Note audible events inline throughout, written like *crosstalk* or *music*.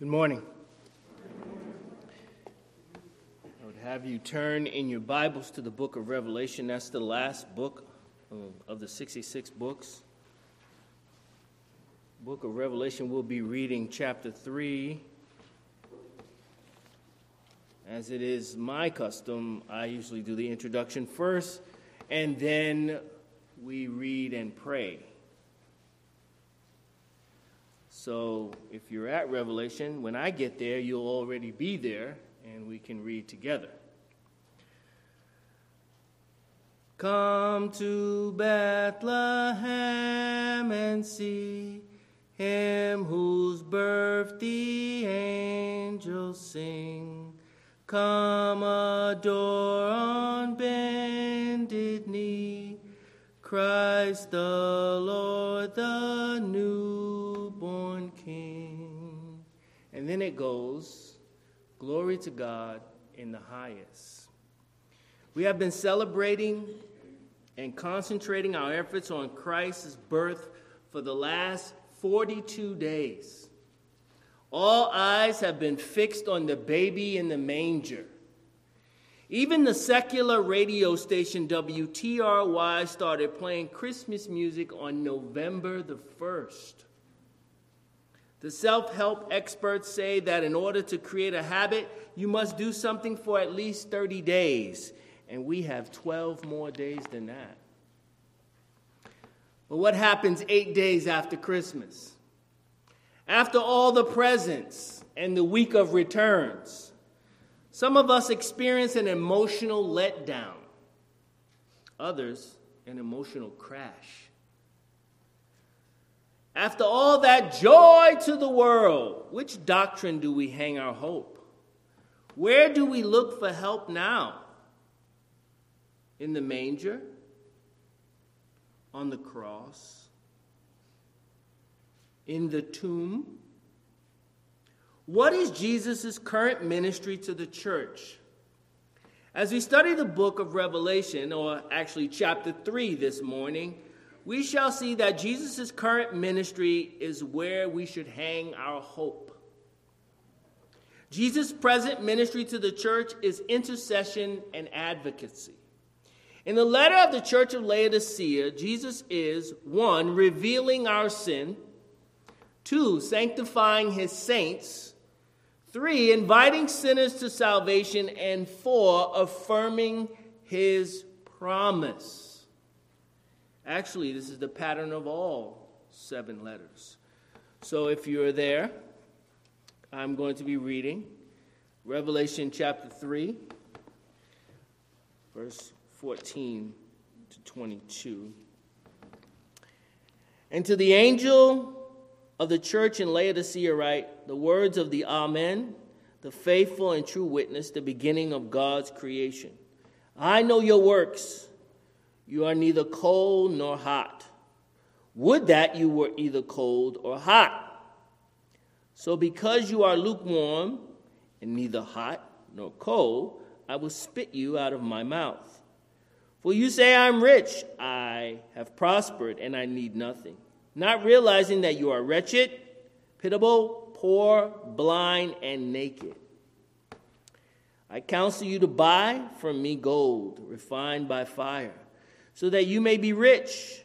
Good morning. I would have you turn in your Bibles to the book of Revelation. That's the last book of the 66 books. Book of Revelation, we'll be reading chapter 3. As it is my custom, I usually do the introduction first, and then we read and pray. So if you're at Revelation, when I get there, you'll already be there and we can read together. Come to Bethlehem and see him whose birth the angels sing. Come adore on bended knee Christ the Lord, the newborn then it goes, Glory to God in the highest. We have been celebrating and concentrating our efforts on Christ's birth for the last 42 days. All eyes have been fixed on the baby in the manger. Even the secular radio station WTRY started playing Christmas music on November the 1st. The self help experts say that in order to create a habit, you must do something for at least 30 days, and we have 12 more days than that. But what happens eight days after Christmas? After all the presents and the week of returns, some of us experience an emotional letdown, others, an emotional crash. After all that joy to the world, which doctrine do we hang our hope? Where do we look for help now? In the manger? On the cross? In the tomb? What is Jesus' current ministry to the church? As we study the book of Revelation, or actually chapter 3 this morning, we shall see that Jesus' current ministry is where we should hang our hope. Jesus' present ministry to the church is intercession and advocacy. In the letter of the church of Laodicea, Jesus is one, revealing our sin, two, sanctifying his saints Three, inviting sinners to salvation. And four, affirming his promise. Actually, this is the pattern of all seven letters. So if you're there, I'm going to be reading Revelation chapter 3, verse 14 to 22. And to the angel of the church in Laodicea write the words of the Amen, the faithful and true witness, the beginning of God's creation. I know your works. You are neither cold nor hot. Would that you were either cold or hot. So, because you are lukewarm and neither hot nor cold, I will spit you out of my mouth. For you say, I'm rich, I have prospered, and I need nothing not realizing that you are wretched, pitiable, poor, blind, and naked. I counsel you to buy from me gold refined by fire, so that you may be rich,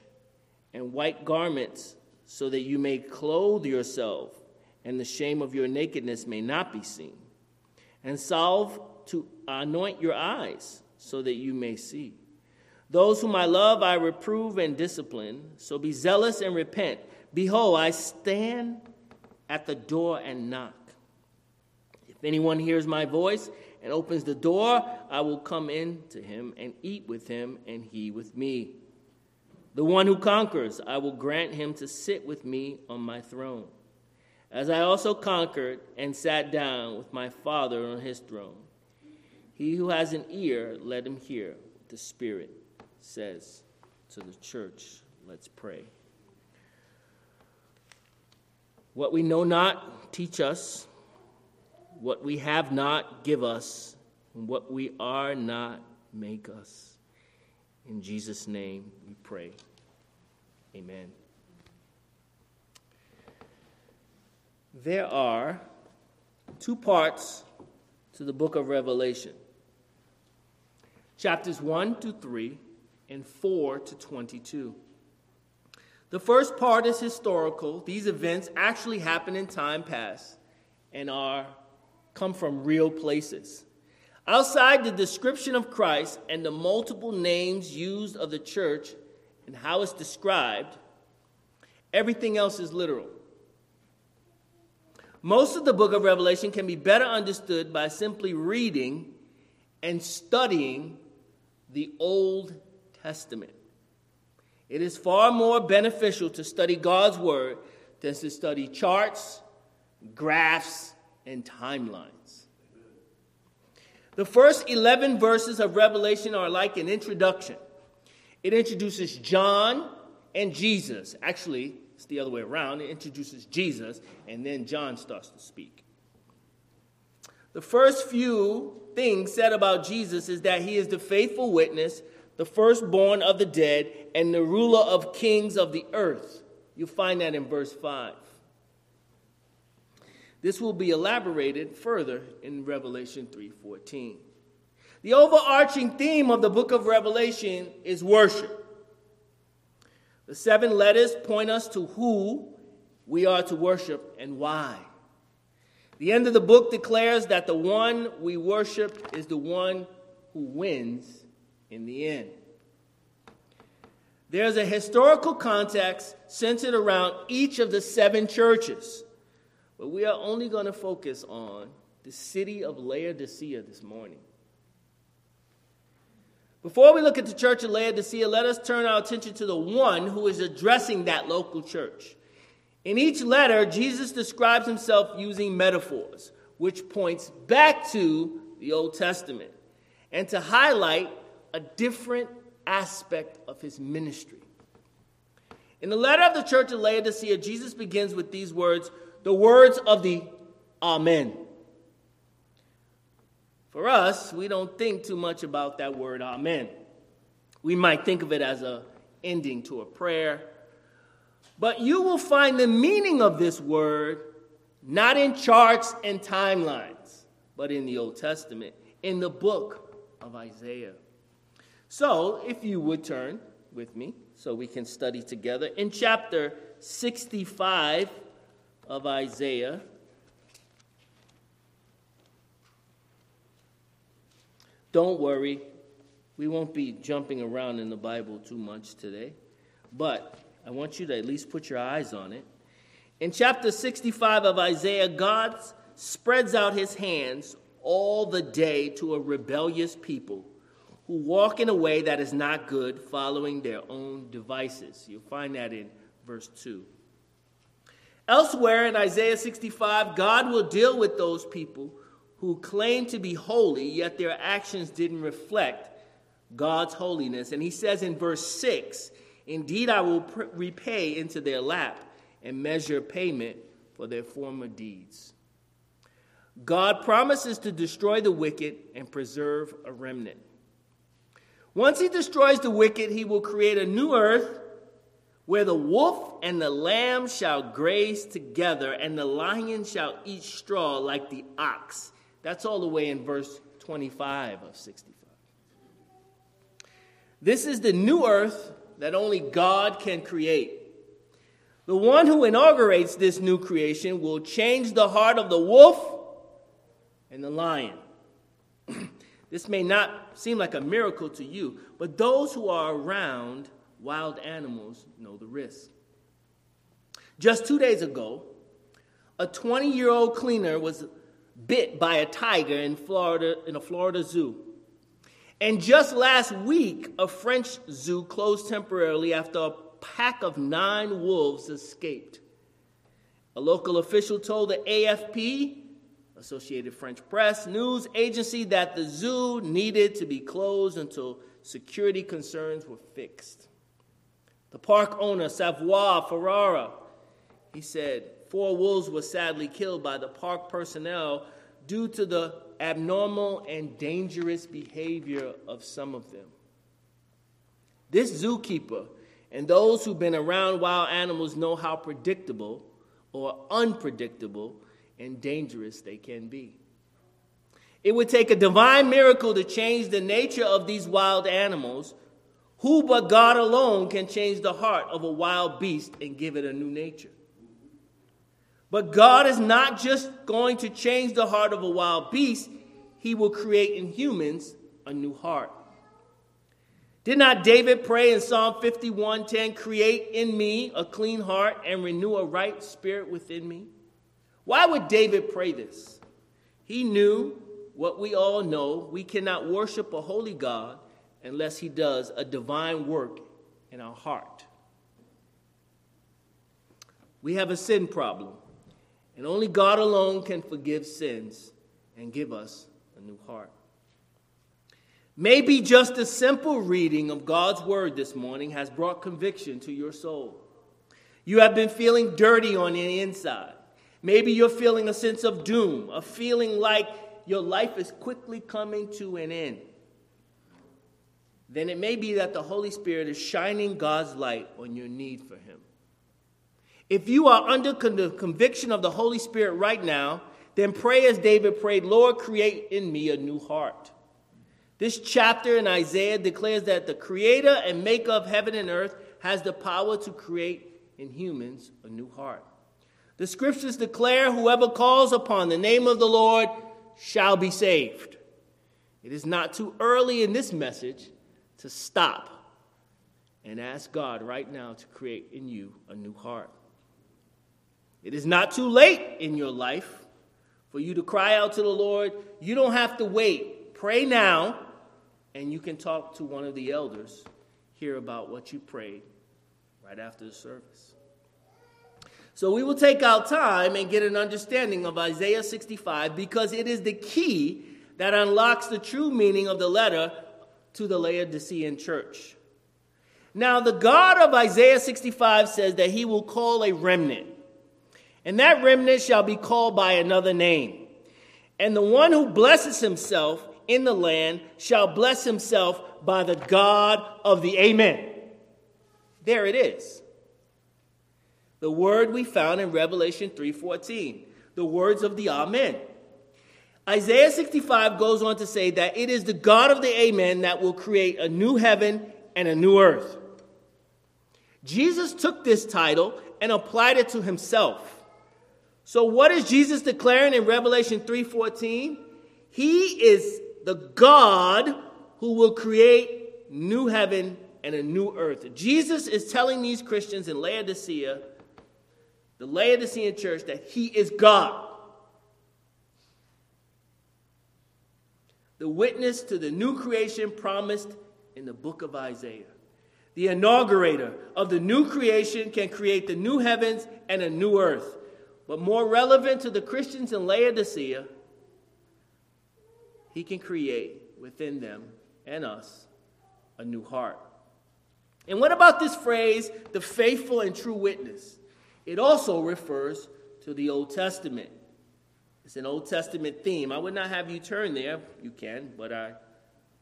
and white garments, so that you may clothe yourself, and the shame of your nakedness may not be seen, and salve to anoint your eyes, so that you may see. Those whom I love, I reprove and discipline. So be zealous and repent. Behold, I stand at the door and knock. If anyone hears my voice and opens the door, I will come in to him and eat with him, and he with me. The one who conquers, I will grant him to sit with me on my throne, as I also conquered and sat down with my Father on his throne. He who has an ear, let him hear the Spirit says to the church. Let's pray. What we know not, teach us. What we have not, give us. And what we are not, make us. In Jesus' name we pray. Amen. There are two parts to the book of Revelation chapters 1 to 3 and 4 to 22. The first part is historical. These events actually happened in time past and are come from real places. Outside the description of Christ and the multiple names used of the church and how it's described, everything else is literal. Most of the book of Revelation can be better understood by simply reading and studying the Old Testament. It is far more beneficial to study God's Word than to study charts, graphs, and timelines. The first 11 verses of Revelation are like an introduction. It introduces John and Jesus. Actually, it's the other way around. It introduces Jesus, and then John starts to speak. The first few things said about Jesus is that he is the faithful witness, the firstborn of the dead, and the ruler of kings of the earth. You'll find that in verse 5. This will be elaborated further in Revelation 3:14. The overarching theme of the book of Revelation is worship. The seven letters point us to who we are to worship and why. The end of the book declares that the one we worship is the one who wins in the end. There's a historical context centered around each of the seven churches, but we are only going to focus on the city of Laodicea this morning. Before we look at the church of Laodicea, let us turn our attention to the one who is addressing that local church. In each letter, Jesus describes himself using metaphors, which points back to the Old Testament and to highlight a different aspect of his ministry. In the letter of the church of Laodicea, Jesus begins with these words the words of the Amen. For us, we don't think too much about that word amen. We might think of it as a ending to a prayer. But you will find the meaning of this word not in charts and timelines, but in the Old Testament, in the book of Isaiah. So, if you would turn with me so we can study together in chapter 65 of Isaiah. Don't worry, we won't be jumping around in the Bible too much today, but I want you to at least put your eyes on it. In chapter 65 of Isaiah, God spreads out his hands all the day to a rebellious people who walk in a way that is not good, following their own devices. You'll find that in verse 2. Elsewhere in Isaiah 65, God will deal with those people who claim to be holy, yet their actions didn't reflect God's holiness. And he says in verse 6 Indeed, I will pr- repay into their lap and measure payment for their former deeds. God promises to destroy the wicked and preserve a remnant. Once he destroys the wicked, he will create a new earth where the wolf and the lamb shall graze together, and the lion shall eat straw like the ox. That's all the way in verse 25 of 65. This is the new earth that only God can create. The one who inaugurates this new creation will change the heart of the wolf and the lion. *clears throat* this may not seem like a miracle to you, but those who are around wild animals know the risk. Just two days ago, a 20 year old cleaner was bit by a tiger in Florida in a Florida zoo. And just last week, a French zoo closed temporarily after a pack of nine wolves escaped. A local official told the AFP, Associated French Press, news agency that the zoo needed to be closed until security concerns were fixed. The park owner, Savoie Ferrara, he said, Four wolves were sadly killed by the park personnel due to the abnormal and dangerous behavior of some of them. This zookeeper and those who've been around wild animals know how predictable or unpredictable and dangerous they can be. It would take a divine miracle to change the nature of these wild animals. Who but God alone can change the heart of a wild beast and give it a new nature? But God is not just going to change the heart of a wild beast, He will create in humans a new heart. Did not David pray in Psalm 51:10, "Create in me a clean heart and renew a right spirit within me"? Why would David pray this? He knew what we all know, we cannot worship a holy God unless he does a divine work in our heart. We have a sin problem, and only God alone can forgive sins and give us a new heart. Maybe just a simple reading of God's word this morning has brought conviction to your soul. You have been feeling dirty on the inside. Maybe you're feeling a sense of doom, a feeling like your life is quickly coming to an end. Then it may be that the Holy Spirit is shining God's light on your need for Him. If you are under the conviction of the Holy Spirit right now, then pray as David prayed, Lord, create in me a new heart. This chapter in Isaiah declares that the creator and maker of heaven and earth has the power to create in humans a new heart. The scriptures declare whoever calls upon the name of the Lord shall be saved. It is not too early in this message to stop and ask God right now to create in you a new heart. It is not too late in your life for you to cry out to the Lord. You don't have to wait. Pray now and you can talk to one of the elders, hear about what you prayed right after the service. So we will take our time and get an understanding of Isaiah 65 because it is the key that unlocks the true meaning of the letter to the Laodicean church. Now, the God of Isaiah 65 says that he will call a remnant, and that remnant shall be called by another name. And the one who blesses himself in the land shall bless himself by the God of the Amen. There it is. The word we found in Revelation 3:14, the words of the Amen. Isaiah 65 goes on to say that it is the God of the Amen that will create a new heaven and a new earth. Jesus took this title and applied it to himself. So what is Jesus declaring in Revelation 3:14? He is the God who will create new heaven and a new earth. Jesus is telling these Christians in Laodicea, the Laodicean church, that he is God. The witness to the new creation promised in the book of Isaiah. The inaugurator of the new creation can create the new heavens and a new earth. But more relevant to the Christians in Laodicea, he can create within them and us a new heart. And what about this phrase, the faithful and true witness? It also refers to the Old Testament. It's an Old Testament theme. I would not have you turn there. You can, but I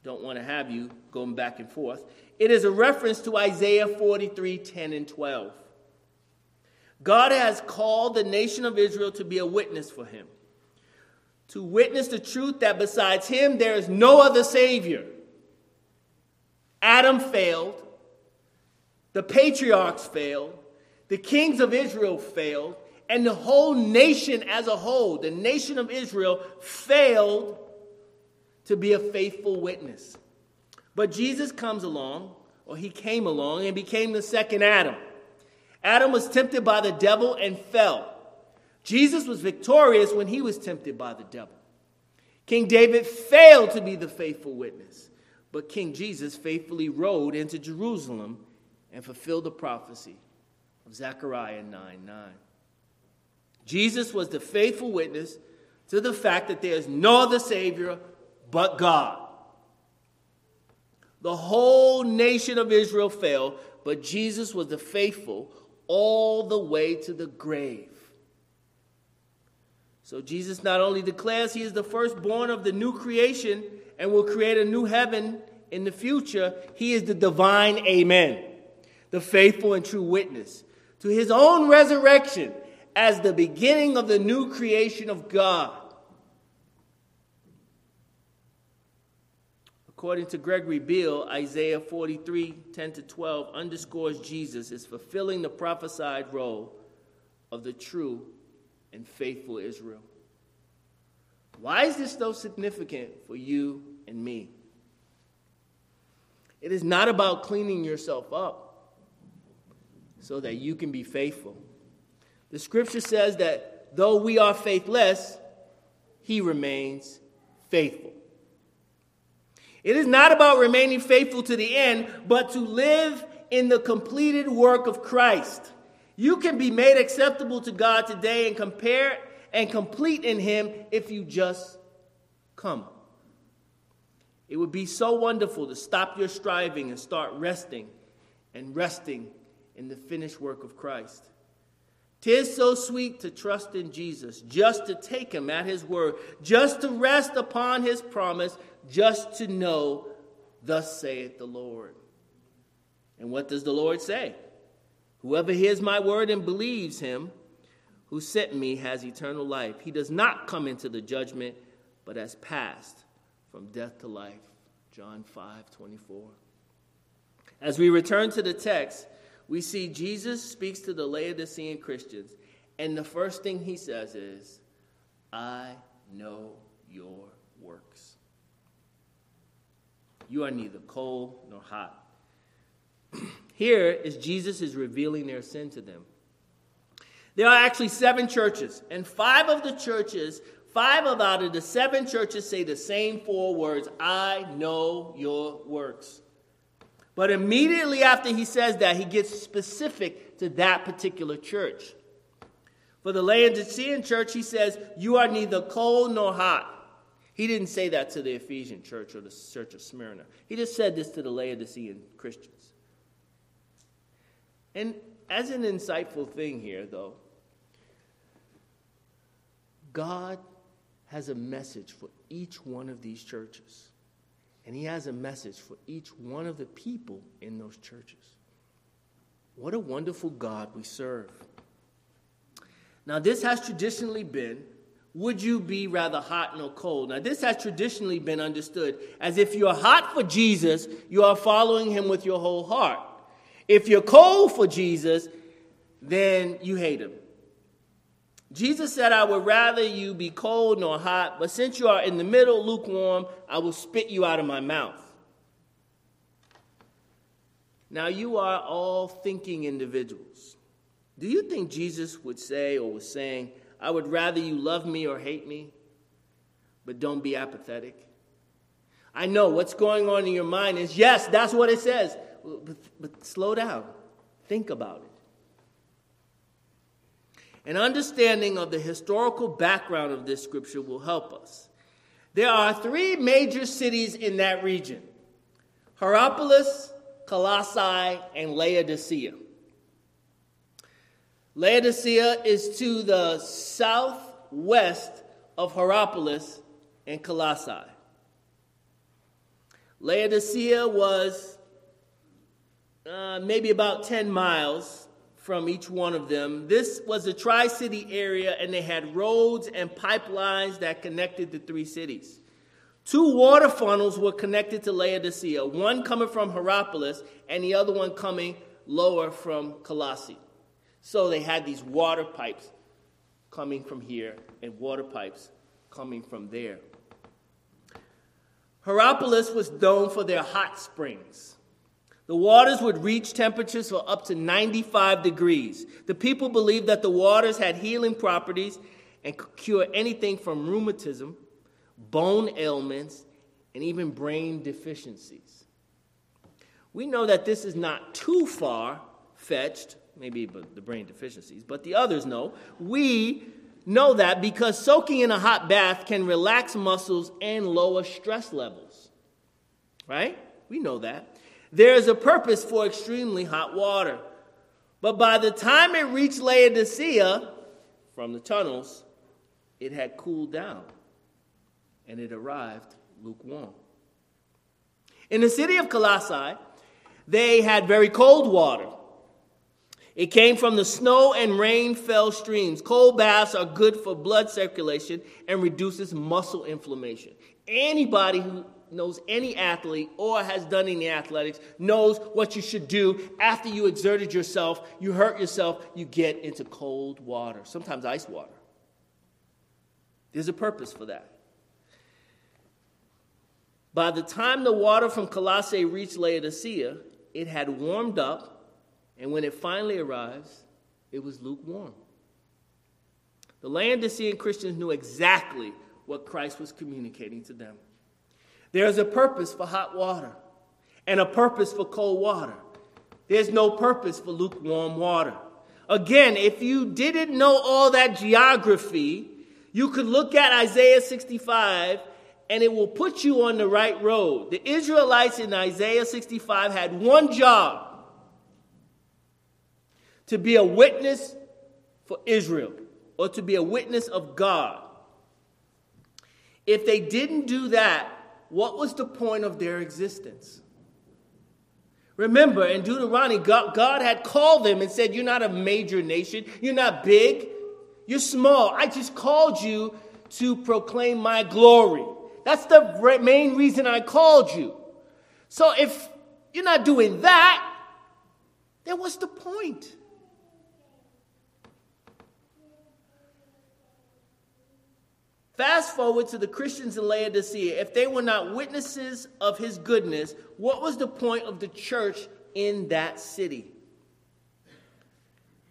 don't want to have you going back and forth. It is a reference to Isaiah 43 10 and 12. God has called the nation of Israel to be a witness for him to witness the truth that besides him there is no other Savior. Adam failed, the patriarchs failed, the kings of Israel failed, and the whole nation as a whole, the nation of Israel, failed to be a faithful witness. But Jesus comes along, or he came along, and became the second Adam. Adam was tempted by the devil and fell. Jesus was victorious when he was tempted by the devil. King David failed to be the faithful witness, but King Jesus faithfully rode into Jerusalem and fulfilled the prophecy of Zechariah 9 9. Jesus was the faithful witness to the fact that there is no other Savior but God. The whole nation of Israel failed, but Jesus was the faithful all the way to the grave. So Jesus not only declares he is the firstborn of the new creation and will create a new heaven in the future, he is the divine Amen, the faithful and true witness to his own resurrection as the beginning of the new creation of God. According to Gregory Beale, Isaiah 43 10 to 12 underscores Jesus is fulfilling the prophesied role of the true and faithful Israel. Why is this so significant for you and me? It is not about cleaning yourself up so that you can be faithful. The scripture says that though we are faithless, he remains faithful. It is not about remaining faithful to the end, but to live in the completed work of Christ. You can be made acceptable to God today and compare and complete in Him if you just come. It would be so wonderful to stop your striving and start resting and resting in the finished work of Christ. Tis so sweet to trust in Jesus, just to take him at his word, just to rest upon his promise, just to know, Thus saith the Lord. And what does the Lord say? Whoever hears my word and believes him who sent me has eternal life. He does not come into the judgment, but has passed from death to life. John 5 24. As we return to the text, we see Jesus speaks to the Laodicean Christians, and the first thing he says is, I know your works. You are neither cold nor hot. *clears throat* Here is Jesus is revealing their sin to them. There are actually seven churches, and five of the churches, five of out of the seven churches say the same four words I know your works. But immediately after he says that, he gets specific to that particular church. For the Laodicean church, he says, You are neither cold nor hot. He didn't say that to the Ephesian church or the church of Smyrna. He just said this to the Laodicean Christians. And as an insightful thing here, though, God has a message for each one of these churches. And he has a message for each one of the people in those churches. What a wonderful God we serve. Now, this has traditionally been would you be rather hot nor cold? Now, this has traditionally been understood as if you're hot for Jesus, you are following him with your whole heart. If you're cold for Jesus, then you hate him. Jesus said, I would rather you be cold nor hot, but since you are in the middle, lukewarm, I will spit you out of my mouth. Now, you are all thinking individuals. Do you think Jesus would say or was saying, I would rather you love me or hate me, but don't be apathetic? I know what's going on in your mind is yes, that's what it says, but, but slow down. Think about it. An understanding of the historical background of this scripture will help us. There are three major cities in that region Hierapolis, Colossae, and Laodicea. Laodicea is to the southwest of Hierapolis and Colossae. Laodicea was uh, maybe about 10 miles from each one of them. This was a tri city area, and they had roads and pipelines that connected the three cities. Two water funnels were connected to Laodicea, one coming from Hierapolis and the other one coming lower from Colossae. So they had these water pipes coming from here and water pipes coming from there. Hierapolis was known for their hot springs. The waters would reach temperatures of up to 95 degrees. The people believed that the waters had healing properties and could cure anything from rheumatism, bone ailments, and even brain deficiencies. We know that this is not too far fetched, maybe the brain deficiencies, but the others know. We know that because soaking in a hot bath can relax muscles and lower stress levels. Right? We know that. There is a purpose for extremely hot water. But by the time it reached Laodicea from the tunnels, it had cooled down and it arrived lukewarm. In the city of Colossae, they had very cold water. It came from the snow and rain fell streams. Cold baths are good for blood circulation and reduces muscle inflammation. Anybody who knows any athlete or has done any athletics knows what you should do after you exerted yourself, you hurt yourself, you get into cold water, sometimes ice water. There's a purpose for that. By the time the water from Colossae reached Laodicea, it had warmed up, and when it finally arrives, it was lukewarm. The Laodicean Christians knew exactly what Christ was communicating to them. There's a purpose for hot water and a purpose for cold water. There's no purpose for lukewarm water. Again, if you didn't know all that geography, you could look at Isaiah 65 and it will put you on the right road. The Israelites in Isaiah 65 had one job to be a witness for Israel or to be a witness of God. If they didn't do that, what was the point of their existence? Remember, in Deuteronomy, God, God, had called them and said, You're not a major nation. You're not big. You're small. I just called you to proclaim my glory. That's the main reason I called you. So if you're not doing that, then what's the point? Fast forward to the Christians in Laodicea. If they were not witnesses of his goodness, what was the point of the church in that city?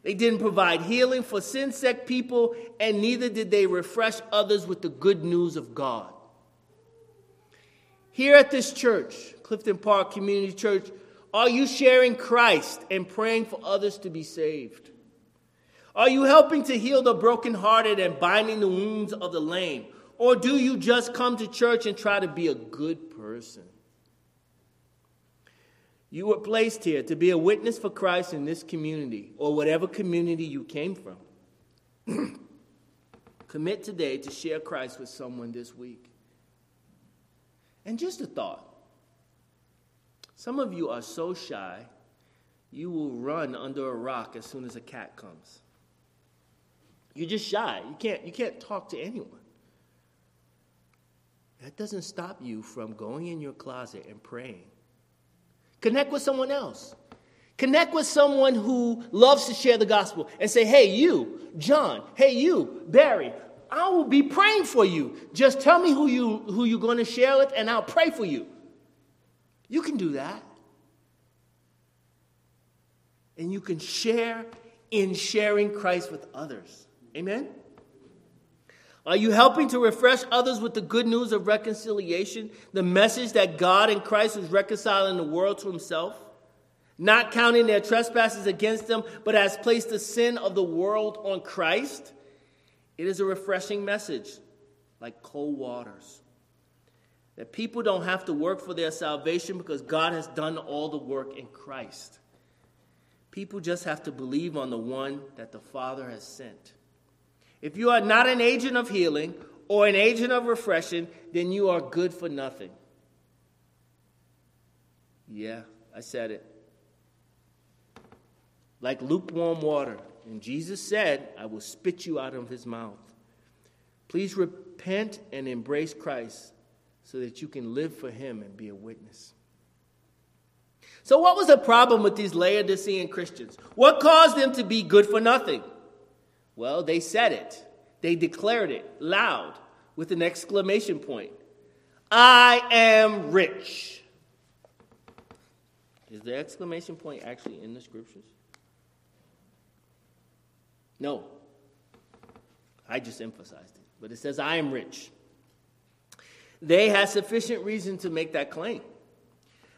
They didn't provide healing for sin sick people, and neither did they refresh others with the good news of God. Here at this church, Clifton Park Community Church, are you sharing Christ and praying for others to be saved? Are you helping to heal the brokenhearted and binding the wounds of the lame? Or do you just come to church and try to be a good person? You were placed here to be a witness for Christ in this community or whatever community you came from. *clears throat* Commit today to share Christ with someone this week. And just a thought some of you are so shy, you will run under a rock as soon as a cat comes. You're just shy. You can't, you can't talk to anyone. That doesn't stop you from going in your closet and praying. Connect with someone else. Connect with someone who loves to share the gospel and say, hey, you, John, hey, you, Barry, I will be praying for you. Just tell me who, you, who you're going to share with, and I'll pray for you. You can do that. And you can share in sharing Christ with others. Amen? Are you helping to refresh others with the good news of reconciliation, the message that God in Christ is reconciling the world to himself? Not counting their trespasses against them, but has placed the sin of the world on Christ? It is a refreshing message, like cold waters. That people don't have to work for their salvation because God has done all the work in Christ. People just have to believe on the one that the Father has sent. If you are not an agent of healing or an agent of refreshing, then you are good for nothing. Yeah, I said it. Like lukewarm water. And Jesus said, I will spit you out of his mouth. Please repent and embrace Christ so that you can live for him and be a witness. So, what was the problem with these Laodicean Christians? What caused them to be good for nothing? Well, they said it. They declared it loud with an exclamation point I am rich. Is the exclamation point actually in the scriptures? No. I just emphasized it. But it says, I am rich. They had sufficient reason to make that claim.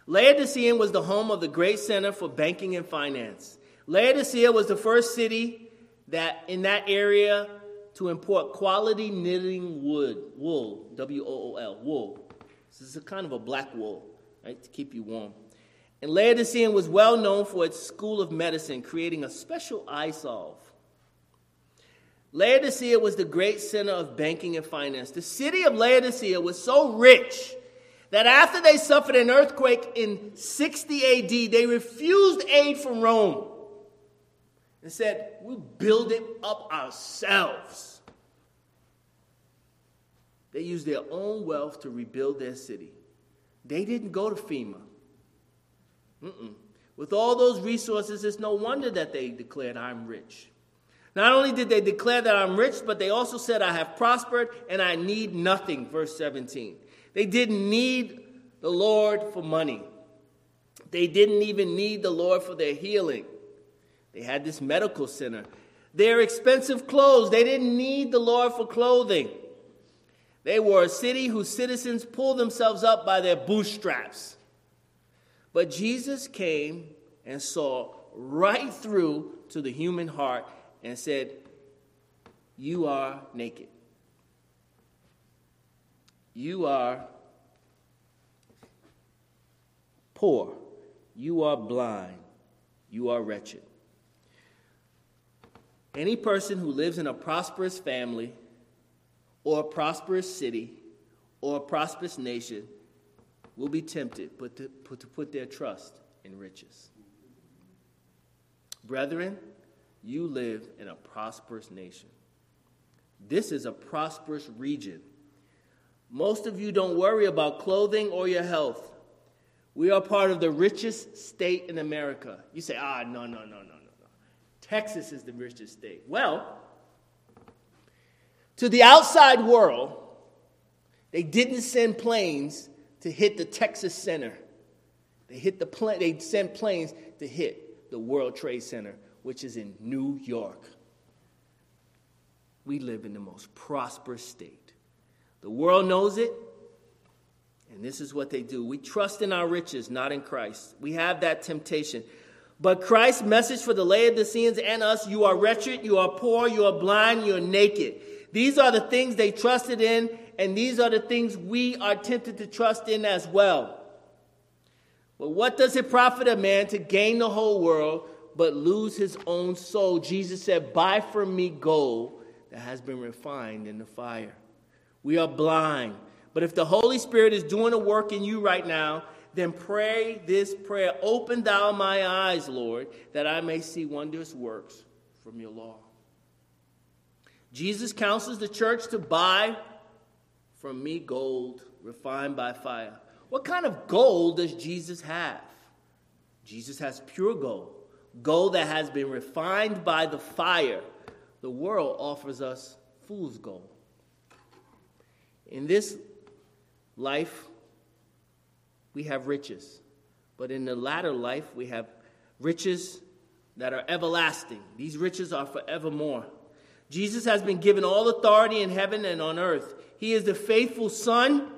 Laodicea was the home of the great center for banking and finance. Laodicea was the first city that in that area to import quality knitting wood, wool, W O O L, wool. This is a kind of a black wool, right, to keep you warm. And Laodicea was well known for its school of medicine, creating a special eye salve. Laodicea was the great center of banking and finance. The city of Laodicea was so rich that after they suffered an earthquake in 60 AD, they refused aid from Rome. And said, We'll build it up ourselves. They used their own wealth to rebuild their city. They didn't go to FEMA. Mm-mm. With all those resources, it's no wonder that they declared, I'm rich. Not only did they declare that I'm rich, but they also said, I have prospered and I need nothing. Verse 17. They didn't need the Lord for money, they didn't even need the Lord for their healing. They had this medical center. Their expensive clothes, they didn't need the Lord for clothing. They were a city whose citizens pulled themselves up by their bootstraps. But Jesus came and saw right through to the human heart and said, You are naked. You are poor. You are blind. You are wretched. Any person who lives in a prosperous family or a prosperous city or a prosperous nation will be tempted but to, put, to put their trust in riches. Brethren, you live in a prosperous nation. This is a prosperous region. Most of you don't worry about clothing or your health. We are part of the richest state in America. You say, ah, no, no, no, no, no, no. Texas is the richest state. Well, to the outside world, they didn't send planes to hit the Texas Center. They hit the pla- they sent planes to hit the World Trade Center, which is in New York. We live in the most prosperous state. The world knows it, and this is what they do. We trust in our riches, not in Christ. We have that temptation. But Christ's message for the Laodiceans and us you are wretched, you are poor, you are blind, you are naked. These are the things they trusted in, and these are the things we are tempted to trust in as well. But what does it profit a man to gain the whole world but lose his own soul? Jesus said, Buy from me gold that has been refined in the fire. We are blind. But if the Holy Spirit is doing a work in you right now, then pray this prayer Open thou my eyes, Lord, that I may see wondrous works from your law. Jesus counsels the church to buy from me gold refined by fire. What kind of gold does Jesus have? Jesus has pure gold, gold that has been refined by the fire. The world offers us fool's gold. In this life, we have riches, but in the latter life, we have riches that are everlasting. These riches are forevermore. Jesus has been given all authority in heaven and on earth. He is the faithful Son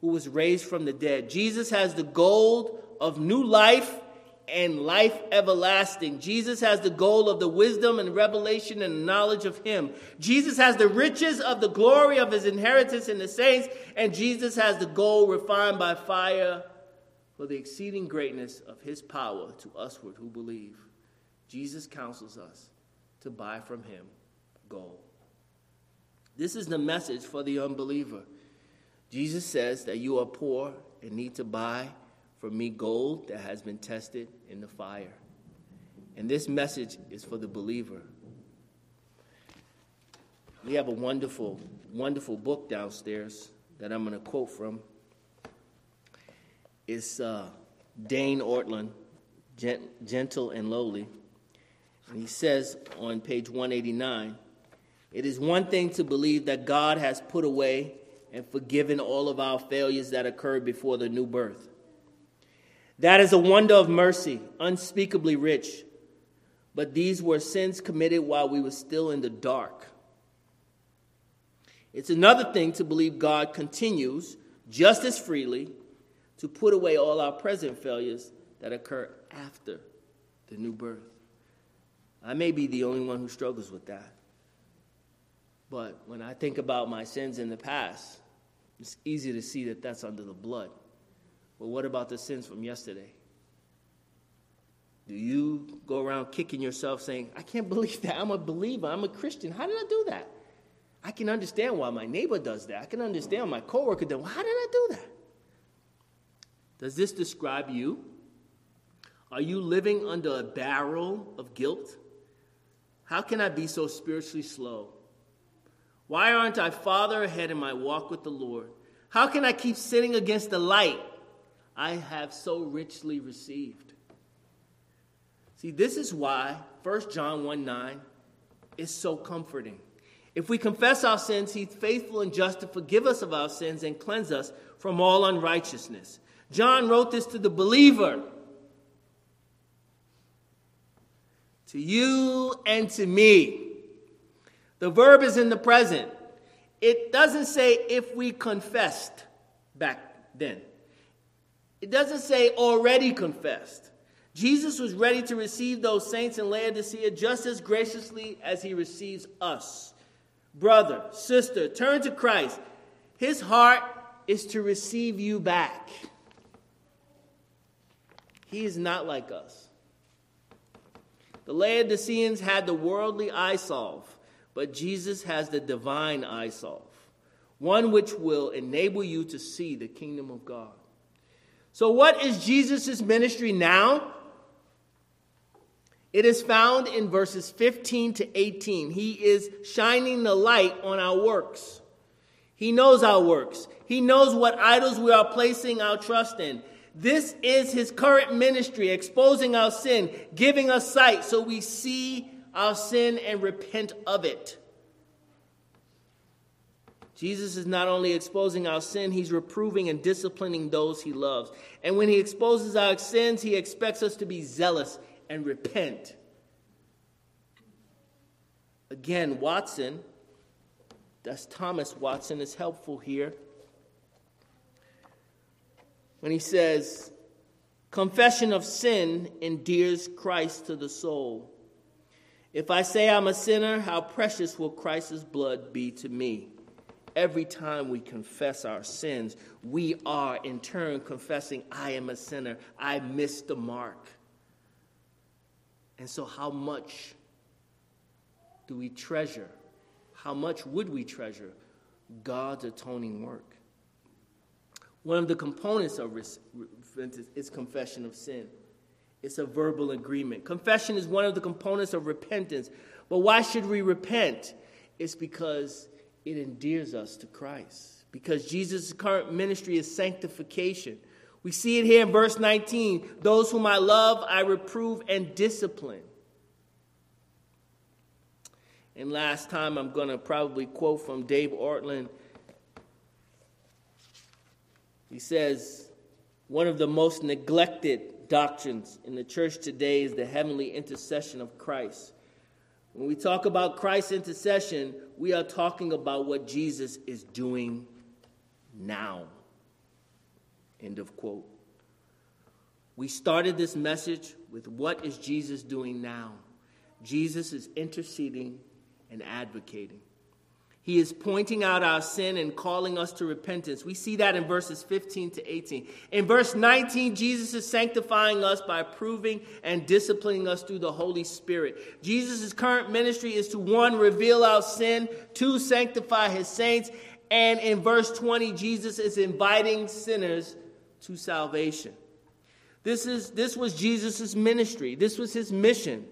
who was raised from the dead. Jesus has the gold of new life and life everlasting. Jesus has the goal of the wisdom and revelation and knowledge of Him. Jesus has the riches of the glory of His inheritance in the saints, and Jesus has the gold refined by fire for the exceeding greatness of His power to usward who believe. Jesus counsels us to buy from Him gold. This is the message for the unbeliever. Jesus says that you are poor and need to buy from me gold that has been tested in the fire. And this message is for the believer. We have a wonderful, wonderful book downstairs that I'm going to quote from. It's uh, Dane Ortlund, Gentle and Lowly. And he says on page 189 it is one thing to believe that God has put away and forgiven all of our failures that occurred before the new birth. That is a wonder of mercy, unspeakably rich. But these were sins committed while we were still in the dark. It's another thing to believe God continues just as freely to put away all our present failures that occur after the new birth. I may be the only one who struggles with that. But when I think about my sins in the past, it's easy to see that that's under the blood. But what about the sins from yesterday? Do you go around kicking yourself saying, I can't *laughs* believe that. I'm a believer. I'm a Christian. How did I do that? I can understand why my neighbor does that. I can understand my coworker does. How did I do that? Does this describe you? Are you living under a barrel of guilt? How can I be so spiritually slow? Why aren't I farther ahead in my walk with the Lord? How can I keep sitting against the light I have so richly received? See, this is why 1 John 1 9 is so comforting. If we confess our sins, he's faithful and just to forgive us of our sins and cleanse us from all unrighteousness. John wrote this to the believer. To you and to me. The verb is in the present. It doesn't say if we confessed back then. It doesn't say already confessed. Jesus was ready to receive those saints in Laodicea just as graciously as he receives us. Brother, sister, turn to Christ. His heart is to receive you back. He is not like us. The Laodiceans had the worldly eye salve, but Jesus has the divine eye salve, one which will enable you to see the kingdom of God. So, what is Jesus' ministry now? It is found in verses 15 to 18. He is shining the light on our works. He knows our works. He knows what idols we are placing our trust in. This is his current ministry, exposing our sin, giving us sight so we see our sin and repent of it. Jesus is not only exposing our sin, he's reproving and disciplining those he loves. And when he exposes our sins, he expects us to be zealous and repent. Again, Watson, that's Thomas Watson, is helpful here when he says, Confession of sin endears Christ to the soul. If I say I'm a sinner, how precious will Christ's blood be to me? Every time we confess our sins, we are in turn confessing, I am a sinner. I missed the mark. And so, how much do we treasure? How much would we treasure God's atoning work? One of the components of repentance is confession of sin. It's a verbal agreement. Confession is one of the components of repentance. But why should we repent? It's because it endears us to Christ. Because Jesus' current ministry is sanctification. We see it here in verse 19 those whom I love, I reprove and discipline. And last time, I'm going to probably quote from Dave Ortlund. He says, One of the most neglected doctrines in the church today is the heavenly intercession of Christ. When we talk about Christ's intercession, we are talking about what Jesus is doing now. End of quote. We started this message with what is Jesus doing now? Jesus is interceding and advocating. He is pointing out our sin and calling us to repentance. We see that in verses 15 to 18. In verse 19, Jesus is sanctifying us by proving and disciplining us through the Holy Spirit. Jesus' current ministry is to one, reveal our sin, two, sanctify his saints, and in verse 20, Jesus is inviting sinners to salvation. This, is, this was Jesus' ministry, this was his mission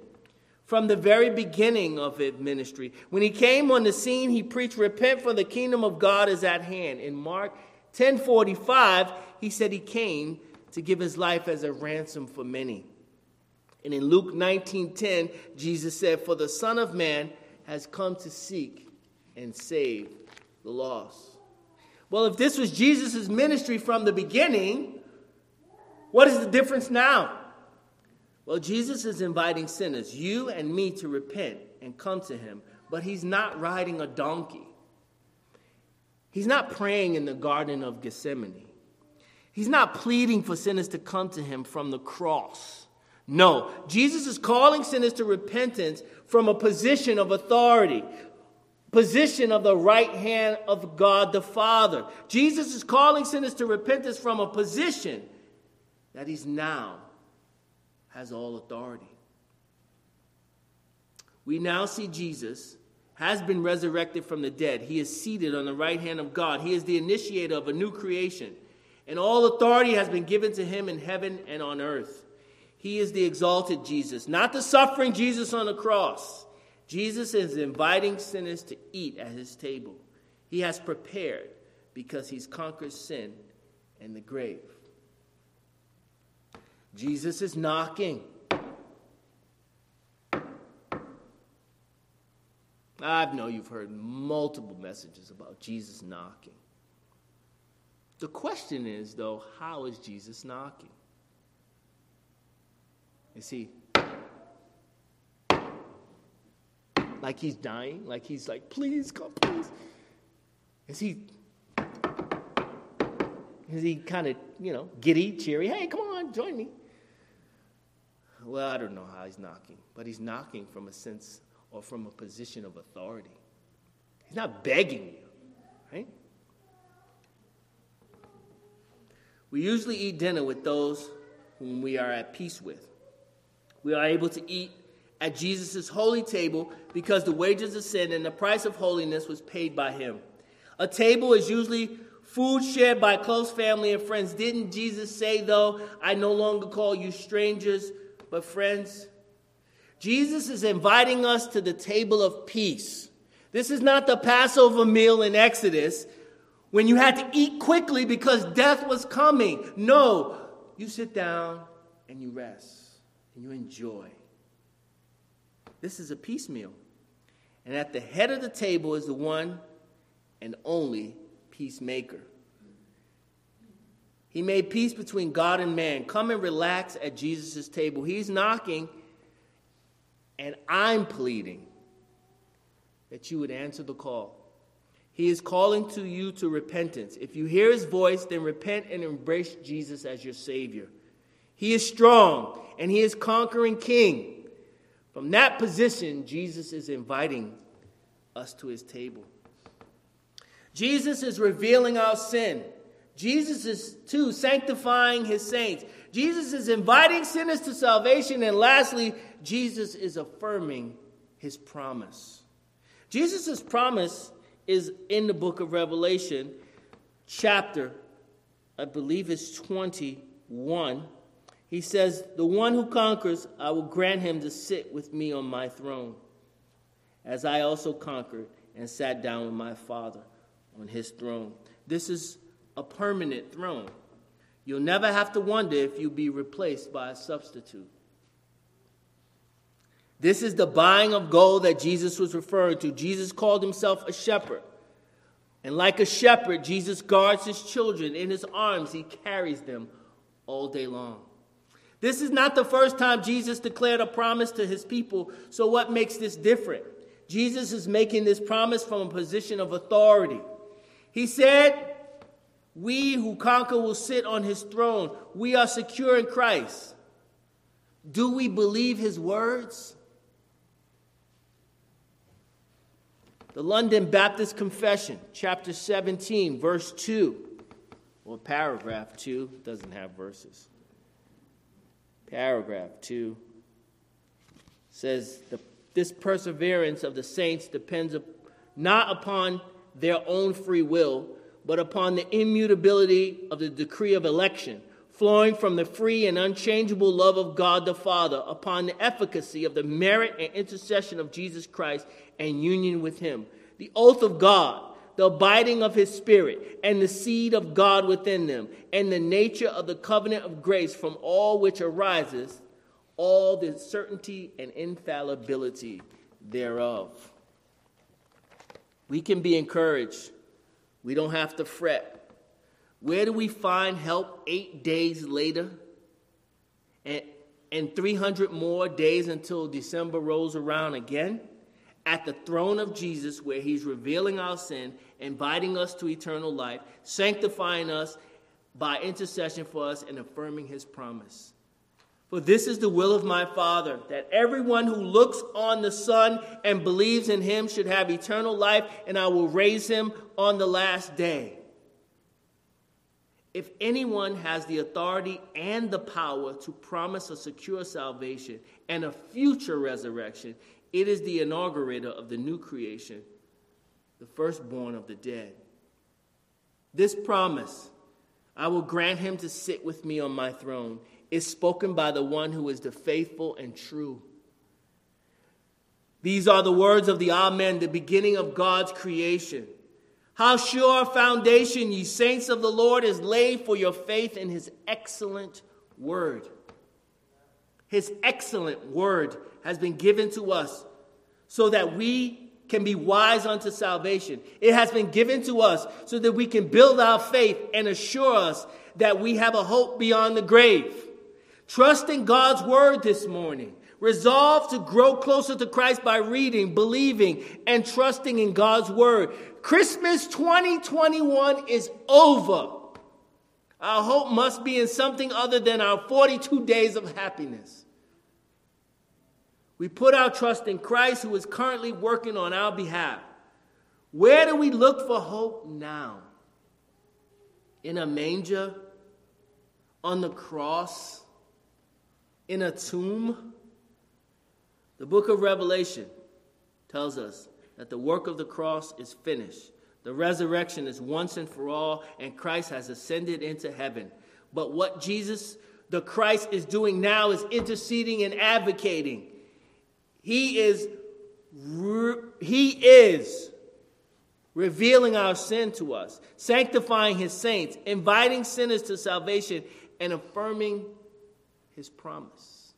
from the very beginning of his ministry. When he came on the scene, he preached, Repent, for the kingdom of God is at hand. In Mark 10:45, he said he came to give his life as a ransom for many. And in Luke 19:10, Jesus said, For the Son of Man has come to seek and save the lost. Well, if this was Jesus' ministry from the beginning, what is the difference now? Well, Jesus is inviting sinners, you and me, to repent and come to him, but he's not riding a donkey. He's not praying in the Garden of Gethsemane. He's not pleading for sinners to come to him from the cross. No, Jesus is calling sinners to repentance from a position of authority, position of the right hand of God the Father. Jesus is calling sinners to repentance from a position that he's now has all authority. We now see Jesus has been resurrected from the dead. He is seated on the right hand of God. He is the initiator of a new creation. And all authority has been given to him in heaven and on earth. He is the exalted Jesus, not the suffering Jesus on the cross. Jesus is inviting sinners to eat at his table. He has prepared because he's conquered sin and the grave. Jesus is knocking. I know you've heard multiple messages about Jesus knocking. The question is, though, how is Jesus knocking? Is he like he's dying? Like he's like, please come, please? Is he is he kind of, you know, giddy, cheery? Hey, come on, join me. Well, I don't know how he's knocking, but he's knocking from a sense or from a position of authority. He's not begging you, right? We usually eat dinner with those whom we are at peace with. We are able to eat at Jesus' holy table because the wages of sin and the price of holiness was paid by him. A table is usually Food shared by close family and friends. Didn't Jesus say, though, I no longer call you strangers, but friends? Jesus is inviting us to the table of peace. This is not the Passover meal in Exodus when you had to eat quickly because death was coming. No, you sit down and you rest and you enjoy. This is a peace meal. And at the head of the table is the one and only peacemaker. He made peace between God and man. Come and relax at Jesus' table. He's knocking, and I'm pleading that you would answer the call. He is calling to you to repentance. If you hear his voice, then repent and embrace Jesus as your Savior. He is strong and he is conquering king. From that position, Jesus is inviting us to his table. Jesus is revealing our sin. Jesus is, too, sanctifying his saints. Jesus is inviting sinners to salvation. And lastly, Jesus is affirming his promise. Jesus' promise is in the book of Revelation, chapter, I believe it's 21. He says, The one who conquers, I will grant him to sit with me on my throne, as I also conquered and sat down with my Father on his throne. This is a permanent throne. You'll never have to wonder if you'll be replaced by a substitute. This is the buying of gold that Jesus was referring to. Jesus called himself a shepherd. And like a shepherd, Jesus guards his children in his arms. He carries them all day long. This is not the first time Jesus declared a promise to his people. So, what makes this different? Jesus is making this promise from a position of authority. He said, We who conquer will sit on his throne. We are secure in Christ. Do we believe his words? The London Baptist Confession, chapter 17, verse 2, or paragraph 2, doesn't have verses. Paragraph 2 says, This perseverance of the saints depends not upon their own free will, but upon the immutability of the decree of election, flowing from the free and unchangeable love of God the Father, upon the efficacy of the merit and intercession of Jesus Christ and union with Him, the oath of God, the abiding of His Spirit, and the seed of God within them, and the nature of the covenant of grace from all which arises, all the certainty and infallibility thereof. We can be encouraged. We don't have to fret. Where do we find help eight days later? And, and 300 more days until December rolls around again? At the throne of Jesus, where he's revealing our sin, inviting us to eternal life, sanctifying us by intercession for us, and affirming his promise. For this is the will of my Father, that everyone who looks on the Son and believes in him should have eternal life, and I will raise him on the last day. If anyone has the authority and the power to promise a secure salvation and a future resurrection, it is the inaugurator of the new creation, the firstborn of the dead. This promise, I will grant him to sit with me on my throne is spoken by the one who is the faithful and true. These are the words of the Amen, the beginning of God's creation. How sure a foundation, ye saints of the Lord, is laid for your faith in his excellent word. His excellent word has been given to us so that we can be wise unto salvation. It has been given to us so that we can build our faith and assure us that we have a hope beyond the grave. Trust in God's word this morning. Resolve to grow closer to Christ by reading, believing, and trusting in God's word. Christmas 2021 is over. Our hope must be in something other than our 42 days of happiness. We put our trust in Christ, who is currently working on our behalf. Where do we look for hope now? In a manger? On the cross? In a tomb? The book of Revelation tells us that the work of the cross is finished. The resurrection is once and for all, and Christ has ascended into heaven. But what Jesus, the Christ, is doing now is interceding and advocating. He is, he is revealing our sin to us, sanctifying his saints, inviting sinners to salvation, and affirming his promise.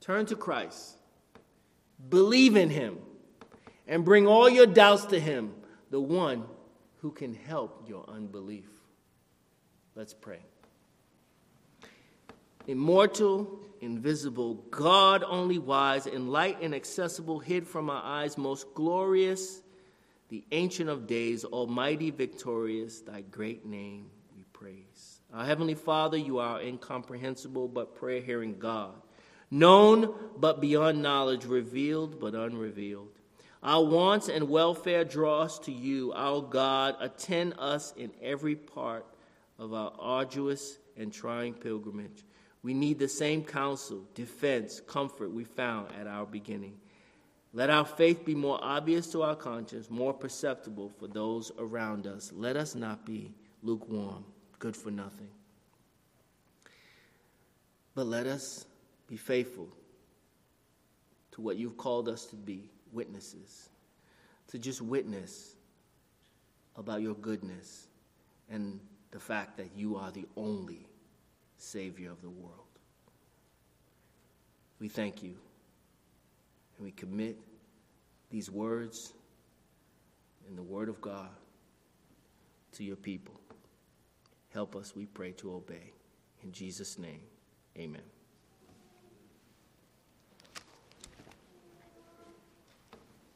Turn to Christ, believe in him, and bring all your doubts to him, the one who can help your unbelief. Let's pray. Immortal, invisible, God only wise, in light inaccessible, hid from our eyes, most glorious, the Ancient of Days, almighty, victorious, thy great name we praise. Our Heavenly Father, you are incomprehensible but prayer hearing God, known but beyond knowledge, revealed but unrevealed. Our wants and welfare draw us to you, our God. Attend us in every part of our arduous and trying pilgrimage. We need the same counsel, defense, comfort we found at our beginning. Let our faith be more obvious to our conscience, more perceptible for those around us. Let us not be lukewarm, good for nothing. But let us be faithful to what you've called us to be witnesses, to just witness about your goodness and the fact that you are the only Savior of the world. We thank you and we commit these words and the Word of God to your people. Help us, we pray, to obey. In Jesus' name, amen.